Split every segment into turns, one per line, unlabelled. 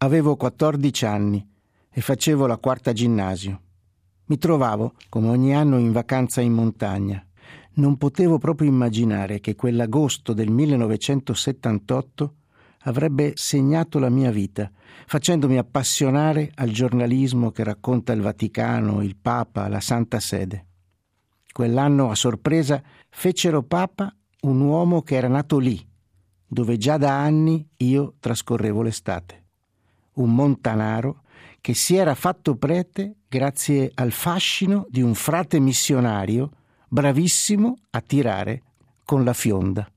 Avevo 14 anni e facevo la quarta ginnasio. Mi trovavo, come ogni anno, in vacanza in montagna. Non potevo proprio immaginare che quell'agosto del 1978 avrebbe segnato la mia vita, facendomi appassionare al giornalismo che racconta il Vaticano, il Papa, la Santa Sede. Quell'anno, a sorpresa, fecero Papa un uomo che era nato lì, dove già da anni io trascorrevo l'estate. Un montanaro che si era fatto prete grazie al fascino di un frate missionario bravissimo a tirare con la fionda.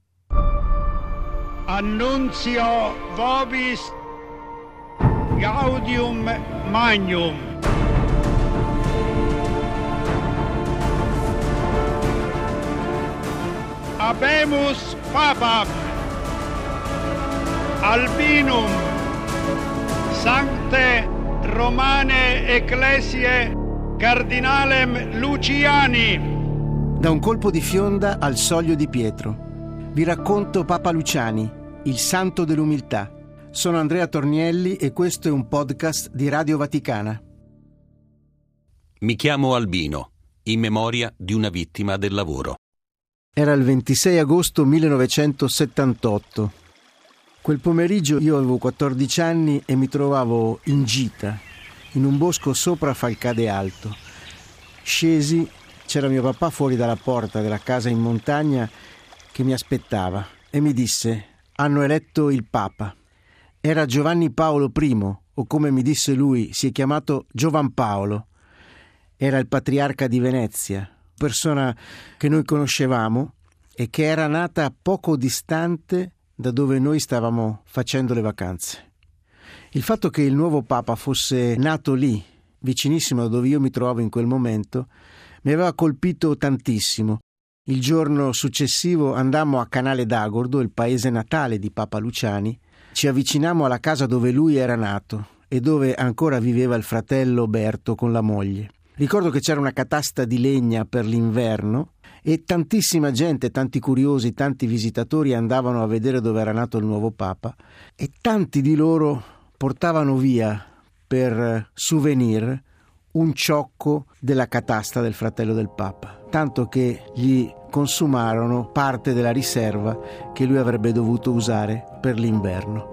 Annunzio vobis gaudium magnum. Abemus papam albinum sancte romane ecclesie cardinalem Luciani.
Da un colpo di fionda al soglio di Pietro. Vi racconto Papa Luciani, il santo dell'umiltà. Sono Andrea Tornielli e questo è un podcast di Radio Vaticana.
Mi chiamo Albino, in memoria di una vittima del lavoro.
Era il 26 agosto 1978. Quel pomeriggio io avevo 14 anni e mi trovavo in gita, in un bosco sopra Falcade Alto. Scesi, c'era mio papà fuori dalla porta della casa in montagna che mi aspettava e mi disse hanno eletto il Papa. Era Giovanni Paolo I, o come mi disse lui, si è chiamato Giovan Paolo. Era il patriarca di Venezia, persona che noi conoscevamo e che era nata poco distante da dove noi stavamo facendo le vacanze. Il fatto che il nuovo Papa fosse nato lì, vicinissimo da dove io mi trovavo in quel momento, mi aveva colpito tantissimo il giorno successivo andammo a Canale d'Agordo, il paese natale di Papa Luciani. Ci avvicinammo alla casa dove lui era nato e dove ancora viveva il fratello Berto con la moglie. Ricordo che c'era una catasta di legna per l'inverno e tantissima gente, tanti curiosi, tanti visitatori andavano a vedere dove era nato il nuovo Papa e tanti di loro portavano via per souvenir un ciocco della catasta del fratello del Papa tanto che gli consumarono parte della riserva che lui avrebbe dovuto usare per l'inverno.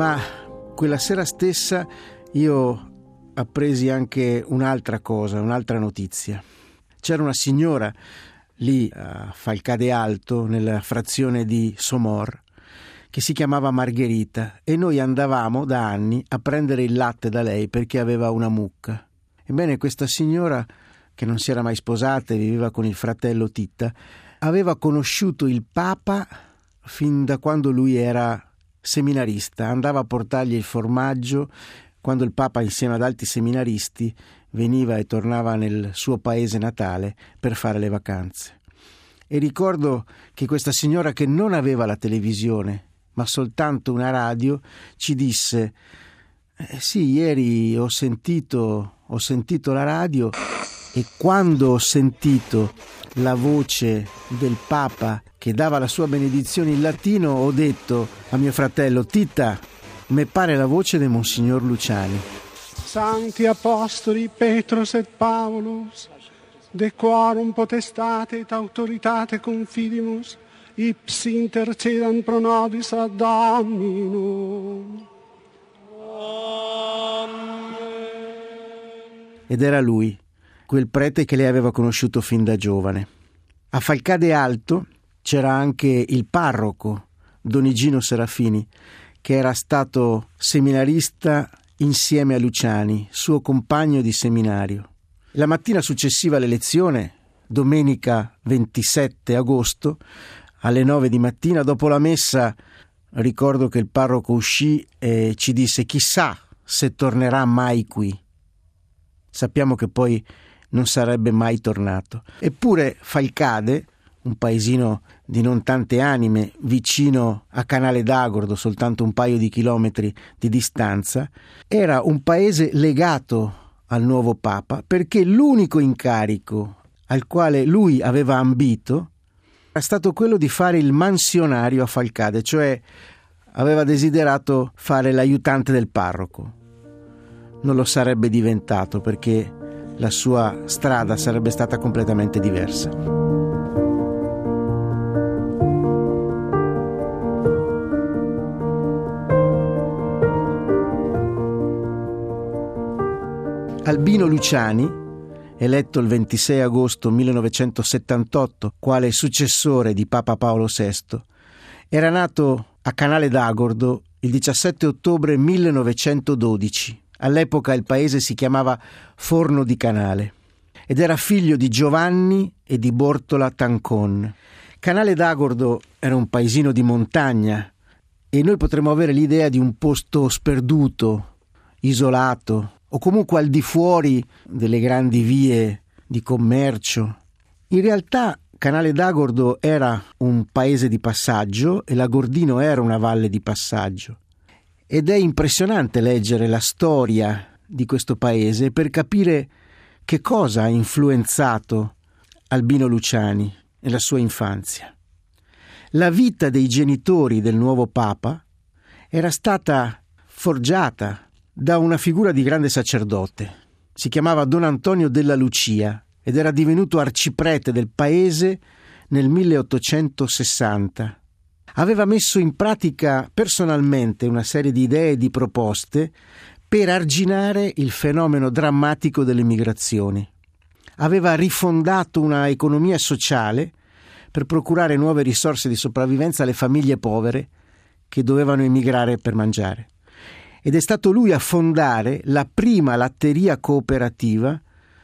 Ma quella sera stessa io appresi anche un'altra cosa, un'altra notizia. C'era una signora lì a Falcade Alto, nella frazione di Somor, che si chiamava Margherita, e noi andavamo da anni a prendere il latte da lei perché aveva una mucca. Ebbene, questa signora, che non si era mai sposata e viveva con il fratello Titta, aveva conosciuto il Papa fin da quando lui era seminarista, andava a portargli il formaggio quando il Papa insieme ad altri seminaristi veniva e tornava nel suo paese natale per fare le vacanze. E ricordo che questa signora che non aveva la televisione, ma soltanto una radio, ci disse eh, sì, ieri ho sentito, ho sentito la radio e quando ho sentito la voce del Papa che dava la sua benedizione in latino, ho detto a mio fratello, Tita, me pare la voce di Monsignor Luciani.
Santi Apostoli Petros et Paulus, de quorum potestate et autoritate confidimus, ipsi intercedam pro nobis ad Dominum.
Ed era lui, quel prete che lei aveva conosciuto fin da giovane. A Falcade Alto c'era anche il parroco, Don Igino Serafini, che era stato seminarista insieme a Luciani, suo compagno di seminario. La mattina successiva all'elezione, domenica 27 agosto, alle 9 di mattina, dopo la messa, ricordo che il parroco uscì e ci disse chissà se tornerà mai qui. Sappiamo che poi non sarebbe mai tornato. Eppure Falcade, un paesino di non tante anime, vicino a Canale d'Agordo, soltanto un paio di chilometri di distanza, era un paese legato al nuovo Papa perché l'unico incarico al quale lui aveva ambito è stato quello di fare il mansionario a Falcade, cioè aveva desiderato fare l'aiutante del parroco. Non lo sarebbe diventato perché la sua strada sarebbe stata completamente diversa. Albino Luciani, eletto il 26 agosto 1978 quale successore di Papa Paolo VI, era nato a Canale d'Agordo il 17 ottobre 1912. All'epoca il paese si chiamava Forno di Canale ed era figlio di Giovanni e di Bortola Tancon. Canale d'Agordo era un paesino di montagna e noi potremmo avere l'idea di un posto sperduto, isolato, o comunque al di fuori delle grandi vie di commercio. In realtà Canale d'Agordo era un paese di passaggio e l'Agordino era una valle di passaggio. Ed è impressionante leggere la storia di questo paese per capire che cosa ha influenzato Albino Luciani nella sua infanzia. La vita dei genitori del nuovo Papa era stata forgiata da una figura di grande sacerdote. Si chiamava Don Antonio della Lucia ed era divenuto arciprete del paese nel 1860. Aveva messo in pratica personalmente una serie di idee e di proposte per arginare il fenomeno drammatico delle migrazioni. Aveva rifondato una economia sociale per procurare nuove risorse di sopravvivenza alle famiglie povere che dovevano emigrare per mangiare ed è stato lui a fondare la prima latteria cooperativa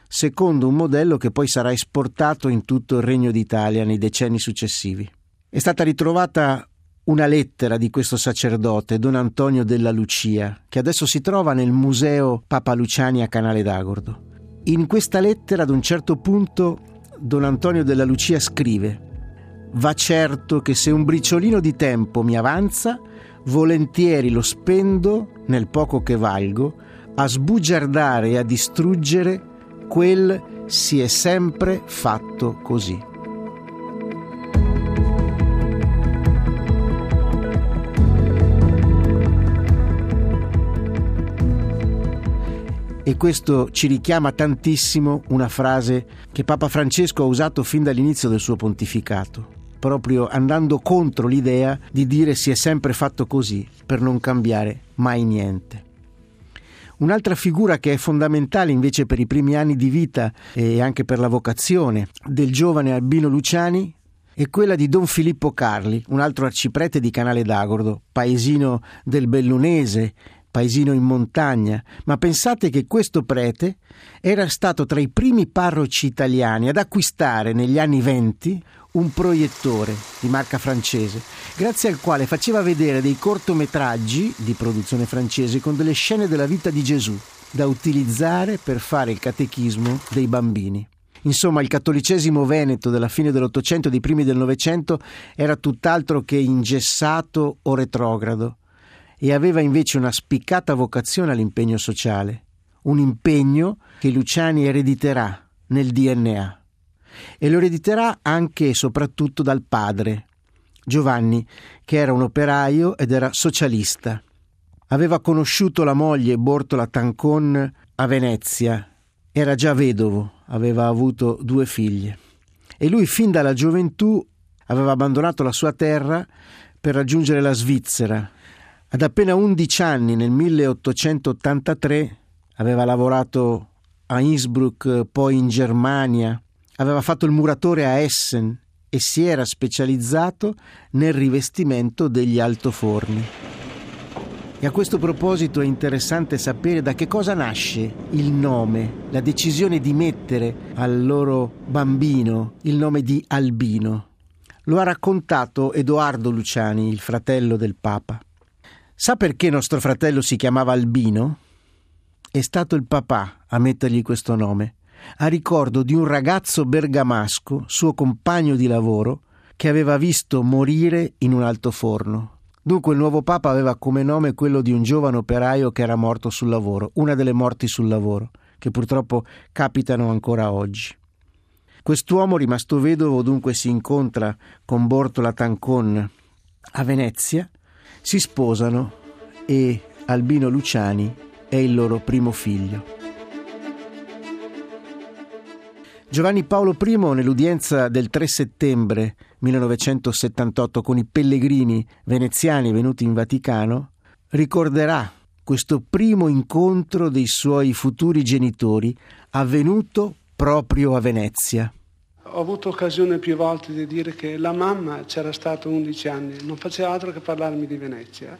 secondo un modello che poi sarà esportato in tutto il Regno d'Italia nei decenni successivi. È stata ritrovata una lettera di questo sacerdote, Don Antonio della Lucia, che adesso si trova nel Museo Papa Luciani a Canale d'Agordo. In questa lettera, ad un certo punto, Don Antonio della Lucia scrive Va certo che se un briciolino di tempo mi avanza, volentieri lo spendo, nel poco che valgo, a sbugiardare e a distruggere quel si è sempre fatto così. Questo ci richiama tantissimo una frase che Papa Francesco ha usato fin dall'inizio del suo pontificato proprio andando contro l'idea di dire si è sempre fatto così, per non cambiare mai niente. Un'altra figura che è fondamentale invece per i primi anni di vita e anche per la vocazione del giovane Albino Luciani è quella di Don Filippo Carli, un altro arciprete di Canale d'Agordo, paesino del Bellunese, paesino in montagna, ma pensate che questo prete era stato tra i primi parroci italiani ad acquistare negli anni venti un proiettore di marca francese, grazie al quale faceva vedere dei cortometraggi di produzione francese con delle scene della vita di Gesù da utilizzare per fare il catechismo dei bambini. Insomma, il cattolicesimo veneto della fine dell'Ottocento e dei primi del Novecento era tutt'altro che ingessato o retrogrado e aveva invece una spiccata vocazione all'impegno sociale, un impegno che Luciani erediterà nel DNA e lo erediterà anche e soprattutto dal padre, Giovanni, che era un operaio ed era socialista. Aveva conosciuto la moglie Bortola Tancon a Venezia, era già vedovo, aveva avuto due figlie. E lui fin dalla gioventù aveva abbandonato la sua terra per raggiungere la Svizzera. Ad appena 11 anni, nel 1883, aveva lavorato a Innsbruck, poi in Germania, aveva fatto il muratore a Essen e si era specializzato nel rivestimento degli altoforni. E a questo proposito è interessante sapere da che cosa nasce il nome, la decisione di mettere al loro bambino il nome di Albino. Lo ha raccontato Edoardo Luciani, il fratello del Papa. Sa perché nostro fratello si chiamava Albino? È stato il papà a mettergli questo nome a ricordo di un ragazzo bergamasco, suo compagno di lavoro, che aveva visto morire in un altoforno. Dunque il nuovo Papa aveva come nome quello di un giovane operaio che era morto sul lavoro, una delle morti sul lavoro, che purtroppo capitano ancora oggi. Quest'uomo rimasto vedovo dunque si incontra con Bortola Tancon a Venezia, si sposano e Albino Luciani è il loro primo figlio. Giovanni Paolo I, nell'udienza del 3 settembre 1978 con i pellegrini veneziani venuti in Vaticano, ricorderà questo primo incontro dei suoi futuri genitori avvenuto proprio a Venezia.
Ho avuto occasione più volte di dire che la mamma c'era stata 11 anni, non faceva altro che parlarmi di Venezia.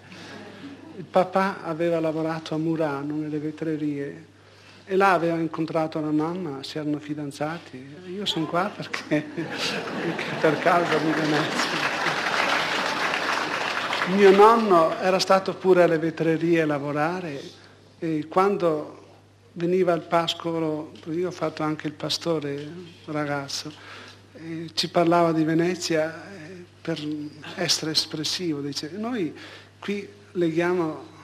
Il papà aveva lavorato a Murano nelle vetrerie e là aveva incontrato la mamma, si erano fidanzati. Io sono qua perché, per causa di Venezia. Mio nonno era stato pure alle vetrerie a lavorare e quando veniva al pascolo, io ho fatto anche il pastore ragazzo, ci parlava di Venezia eh, per essere espressivo, dice noi qui leghiamo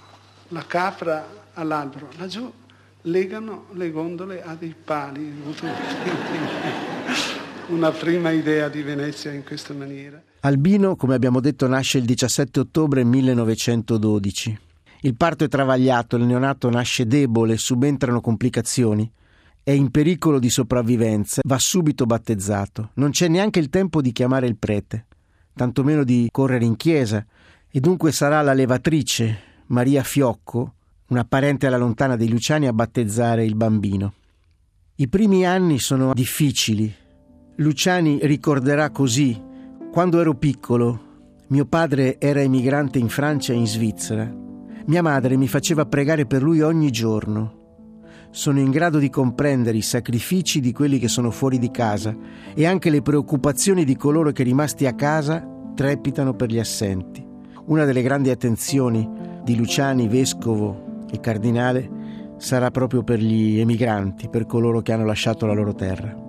la capra all'albero, laggiù legano le gondole a dei pali. Una prima idea di Venezia in questa maniera.
Albino, come abbiamo detto, nasce il 17 ottobre 1912. Il parto è travagliato, il neonato nasce debole, subentrano complicazioni. È in pericolo di sopravvivenza, va subito battezzato. Non c'è neanche il tempo di chiamare il prete, tantomeno di correre in chiesa, e dunque sarà la levatrice, Maria Fiocco, una parente alla lontana dei Luciani, a battezzare il bambino. I primi anni sono difficili. Luciani ricorderà così: Quando ero piccolo, mio padre era emigrante in Francia e in Svizzera. Mia madre mi faceva pregare per lui ogni giorno. Sono in grado di comprendere i sacrifici di quelli che sono fuori di casa e anche le preoccupazioni di coloro che rimasti a casa trepitano per gli assenti. Una delle grandi attenzioni di Luciani, vescovo il cardinale sarà proprio per gli emigranti, per coloro che hanno lasciato la loro terra.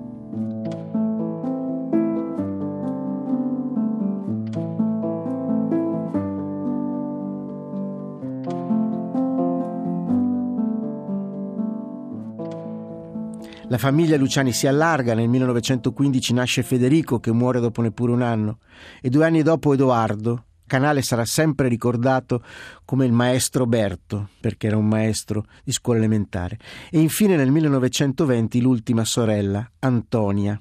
La famiglia Luciani si allarga, nel 1915 nasce Federico che muore dopo neppure un anno e due anni dopo Edoardo, Canale sarà sempre ricordato come il maestro Berto, perché era un maestro di scuola elementare. E infine nel 1920 l'ultima sorella, Antonia.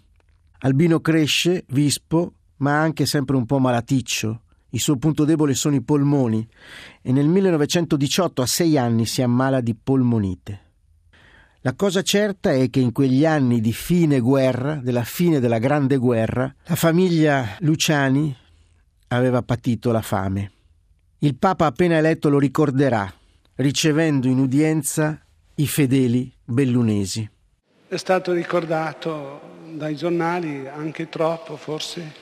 Albino cresce, vispo, ma anche sempre un po' malaticcio. Il suo punto debole sono i polmoni e nel 1918 a sei anni si ammala di polmonite. La cosa certa è che in quegli anni di fine guerra, della fine della grande guerra, la famiglia Luciani aveva patito la fame. Il Papa appena eletto lo ricorderà, ricevendo in udienza i fedeli bellunesi.
È stato ricordato dai giornali, anche troppo forse,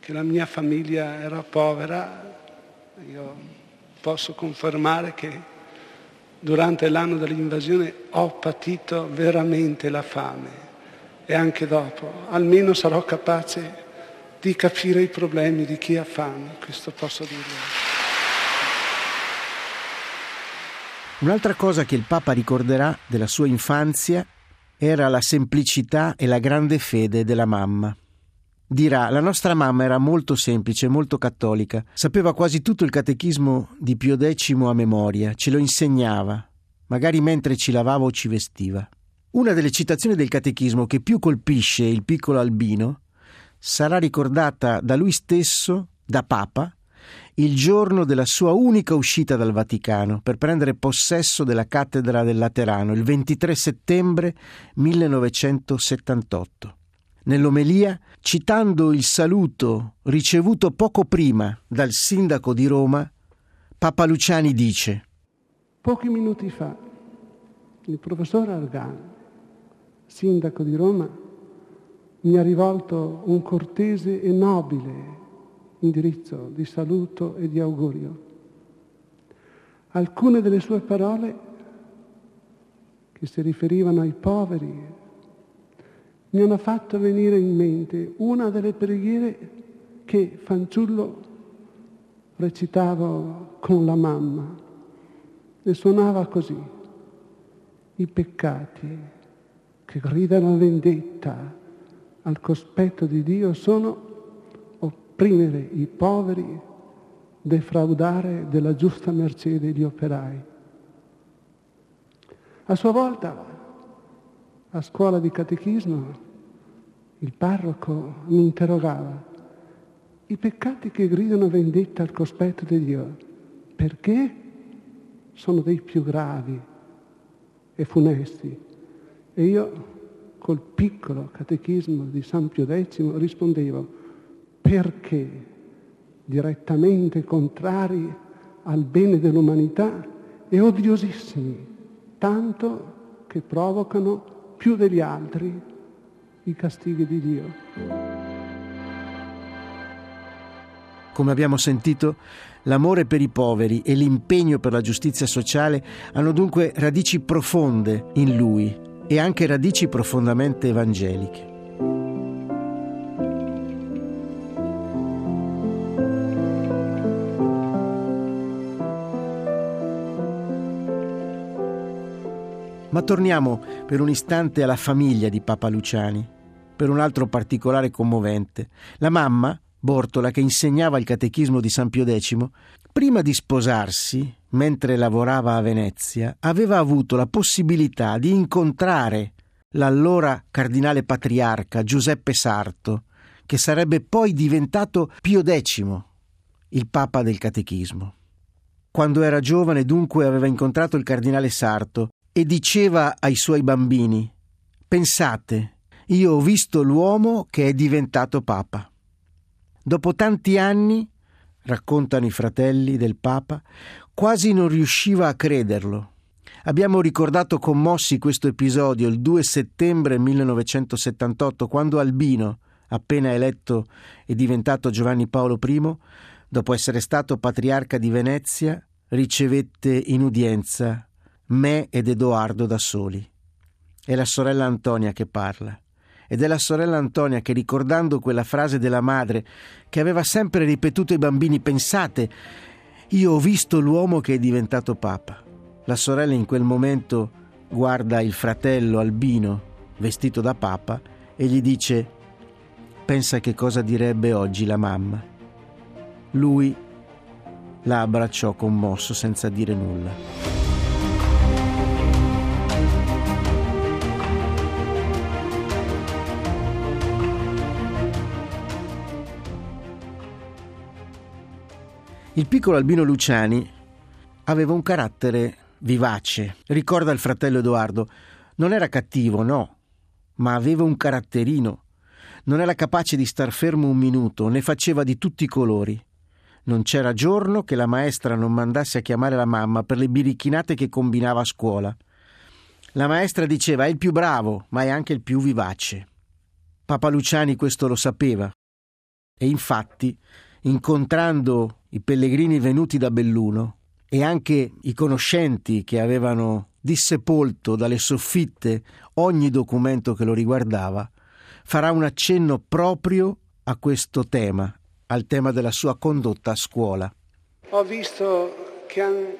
che la mia famiglia era povera. Io posso confermare che durante l'anno dell'invasione ho patito veramente la fame e anche dopo. Almeno sarò capace di capire i problemi di chi ha fame, questo posso dirlo.
Un'altra cosa che il Papa ricorderà della sua infanzia era la semplicità e la grande fede della mamma. Dirà, la nostra mamma era molto semplice, molto cattolica, sapeva quasi tutto il catechismo di Pio X a memoria, ce lo insegnava, magari mentre ci lavava o ci vestiva. Una delle citazioni del catechismo che più colpisce il piccolo Albino sarà ricordata da lui stesso, da Papa, il giorno della sua unica uscita dal Vaticano per prendere possesso della cattedra del Laterano, il 23 settembre 1978. Nell'omelia, citando il saluto ricevuto poco prima dal sindaco di Roma, Papa Luciani dice
Pochi minuti fa il professor Argan, sindaco di Roma, mi ha rivolto un cortese e nobile indirizzo di saluto e di augurio. Alcune delle sue parole, che si riferivano ai poveri, mi hanno fatto venire in mente una delle preghiere che fanciullo recitavo con la mamma e suonava così. I peccati che gridano vendetta al cospetto di Dio sono opprimere i poveri, defraudare della giusta mercé degli operai. A sua volta, a scuola di catechismo, il parroco mi interrogava, i peccati che gridano vendetta al cospetto di Dio, perché sono dei più gravi e funesti? E io col piccolo catechismo di San Pio X rispondevo perché direttamente contrari al bene dell'umanità e odiosissimi, tanto che provocano più degli altri i castighi di Dio.
Come abbiamo sentito, l'amore per i poveri e l'impegno per la giustizia sociale hanno dunque radici profonde in lui e anche radici profondamente evangeliche. Ma torniamo per un istante alla famiglia di Papa Luciani, per un altro particolare commovente. La mamma, Bortola, che insegnava il catechismo di San Pio X, prima di sposarsi, mentre lavorava a Venezia, aveva avuto la possibilità di incontrare l'allora cardinale patriarca Giuseppe Sarto, che sarebbe poi diventato Pio X, il papa del catechismo. Quando era giovane dunque aveva incontrato il cardinale Sarto e diceva ai suoi bambini Pensate, io ho visto l'uomo che è diventato papa. Dopo tanti anni, raccontano i fratelli del Papa, quasi non riusciva a crederlo. Abbiamo ricordato commossi questo episodio il 2 settembre 1978, quando Albino, appena eletto e diventato Giovanni Paolo I, dopo essere stato patriarca di Venezia, ricevette in udienza me ed Edoardo da soli. È la sorella Antonia che parla ed è la sorella Antonia che ricordando quella frase della madre che aveva sempre ripetuto ai bambini pensate, io ho visto l'uomo che è diventato papa. La sorella in quel momento guarda il fratello albino vestito da papa e gli dice pensa che cosa direbbe oggi la mamma. Lui la abbracciò commosso senza dire nulla. Il piccolo Albino Luciani aveva un carattere vivace. Ricorda il fratello Edoardo. Non era cattivo, no, ma aveva un caratterino. Non era capace di star fermo un minuto, ne faceva di tutti i colori. Non c'era giorno che la maestra non mandasse a chiamare la mamma per le birichinate che combinava a scuola. La maestra diceva è il più bravo, ma è anche il più vivace. Papa Luciani questo lo sapeva. E infatti, incontrando i pellegrini venuti da Belluno e anche i conoscenti che avevano dissepolto dalle soffitte ogni documento che lo riguardava, farà un accenno proprio a questo tema, al tema della sua condotta a scuola.
Ho visto che hanno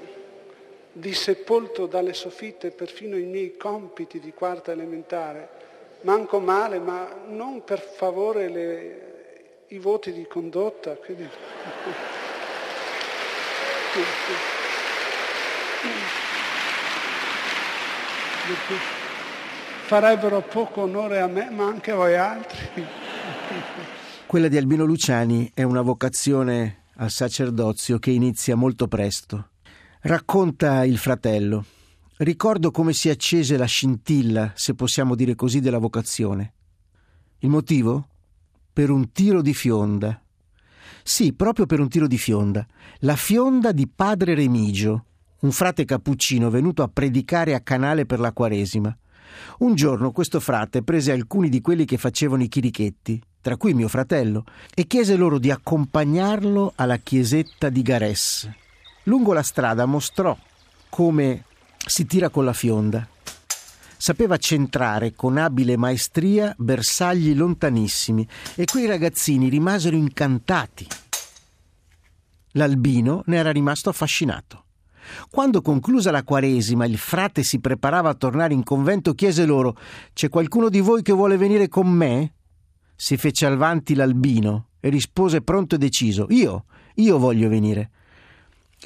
dissepolto dalle soffitte perfino i miei compiti di quarta elementare. Manco male, ma non per favore le, i voti di condotta. Quindi... Farebbero poco onore a me, ma anche a voi altri.
Quella di Albino Luciani è una vocazione al sacerdozio che inizia molto presto. Racconta il fratello. Ricordo come si accese la scintilla, se possiamo dire così, della vocazione. Il motivo? Per un tiro di fionda sì, proprio per un tiro di fionda. La fionda di padre Remigio, un frate cappuccino venuto a predicare a Canale per la Quaresima. Un giorno questo frate prese alcuni di quelli che facevano i chirichetti, tra cui mio fratello, e chiese loro di accompagnarlo alla chiesetta di Gares. Lungo la strada mostrò come si tira con la fionda. Sapeva centrare con abile maestria bersagli lontanissimi e quei ragazzini rimasero incantati. L'albino ne era rimasto affascinato. Quando conclusa la Quaresima il frate si preparava a tornare in convento, chiese loro C'è qualcuno di voi che vuole venire con me? Si fece avanti l'albino e rispose pronto e deciso Io, io voglio venire.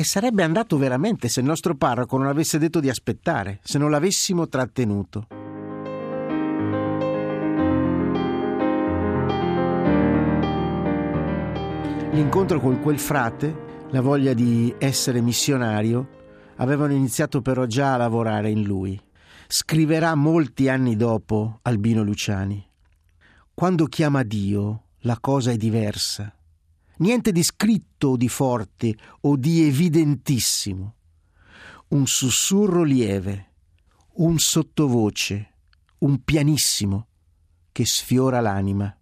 E sarebbe andato veramente se il nostro parroco non avesse detto di aspettare, se non l'avessimo trattenuto. L'incontro con quel frate la voglia di essere missionario, avevano iniziato però già a lavorare in lui. Scriverà molti anni dopo Albino Luciani. Quando chiama Dio, la cosa è diversa. Niente di scritto o di forte o di evidentissimo. Un sussurro lieve, un sottovoce, un pianissimo che sfiora l'anima.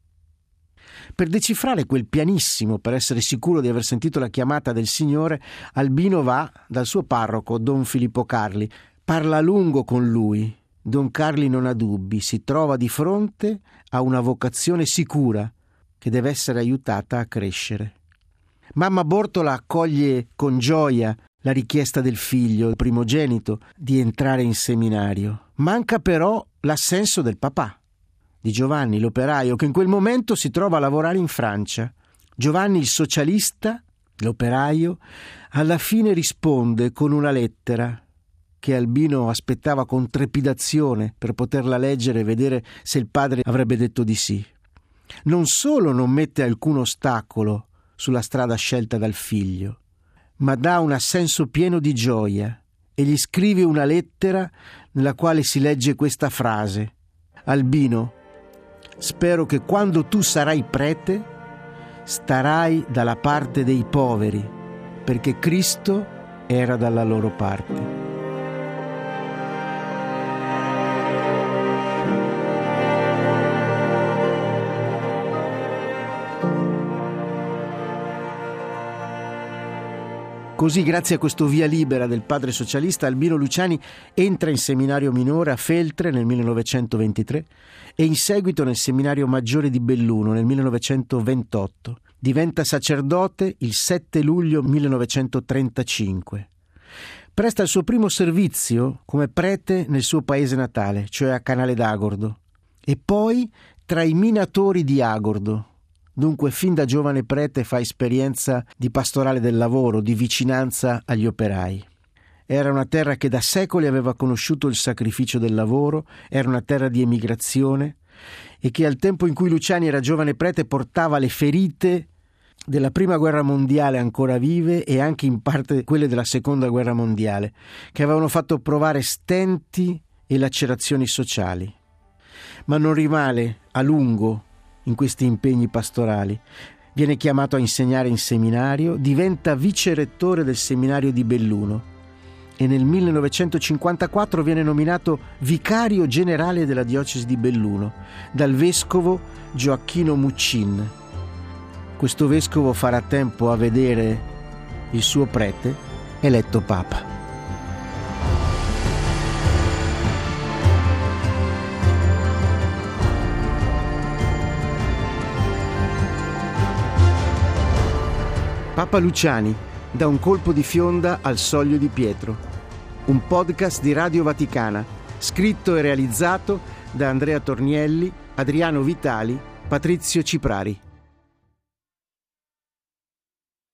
Per decifrare quel pianissimo, per essere sicuro di aver sentito la chiamata del Signore, Albino va dal suo parroco, Don Filippo Carli. Parla a lungo con lui. Don Carli non ha dubbi, si trova di fronte a una vocazione sicura che deve essere aiutata a crescere. Mamma Bortola accoglie con gioia la richiesta del figlio, il primogenito, di entrare in seminario. Manca però l'assenso del papà di Giovanni l'operaio che in quel momento si trova a lavorare in Francia. Giovanni il socialista, l'operaio, alla fine risponde con una lettera che Albino aspettava con trepidazione per poterla leggere e vedere se il padre avrebbe detto di sì. Non solo non mette alcun ostacolo sulla strada scelta dal figlio, ma dà un assenso pieno di gioia e gli scrive una lettera nella quale si legge questa frase Albino, Spero che quando tu sarai prete starai dalla parte dei poveri, perché Cristo era dalla loro parte. Così, grazie a questo via libera del padre socialista, Albino Luciani entra in seminario minore a Feltre nel 1923 e in seguito nel seminario maggiore di Belluno nel 1928. Diventa sacerdote il 7 luglio 1935. Presta il suo primo servizio come prete nel suo paese natale, cioè a Canale d'Agordo, e poi tra i minatori di Agordo, Dunque, fin da giovane prete fa esperienza di pastorale del lavoro, di vicinanza agli operai. Era una terra che da secoli aveva conosciuto il sacrificio del lavoro, era una terra di emigrazione e che al tempo in cui Luciani era giovane prete portava le ferite della prima guerra mondiale ancora vive e anche in parte quelle della seconda guerra mondiale, che avevano fatto provare stenti e lacerazioni sociali. Ma non rimane a lungo in questi impegni pastorali. Viene chiamato a insegnare in seminario, diventa vice rettore del seminario di Belluno e nel 1954 viene nominato vicario generale della diocesi di Belluno dal vescovo Gioacchino Muccin. Questo vescovo farà tempo a vedere il suo prete eletto papa. Papa Luciani, da un colpo di fionda al soglio di Pietro. Un podcast di Radio Vaticana, scritto e realizzato da Andrea Tornielli, Adriano Vitali, Patrizio Ciprari.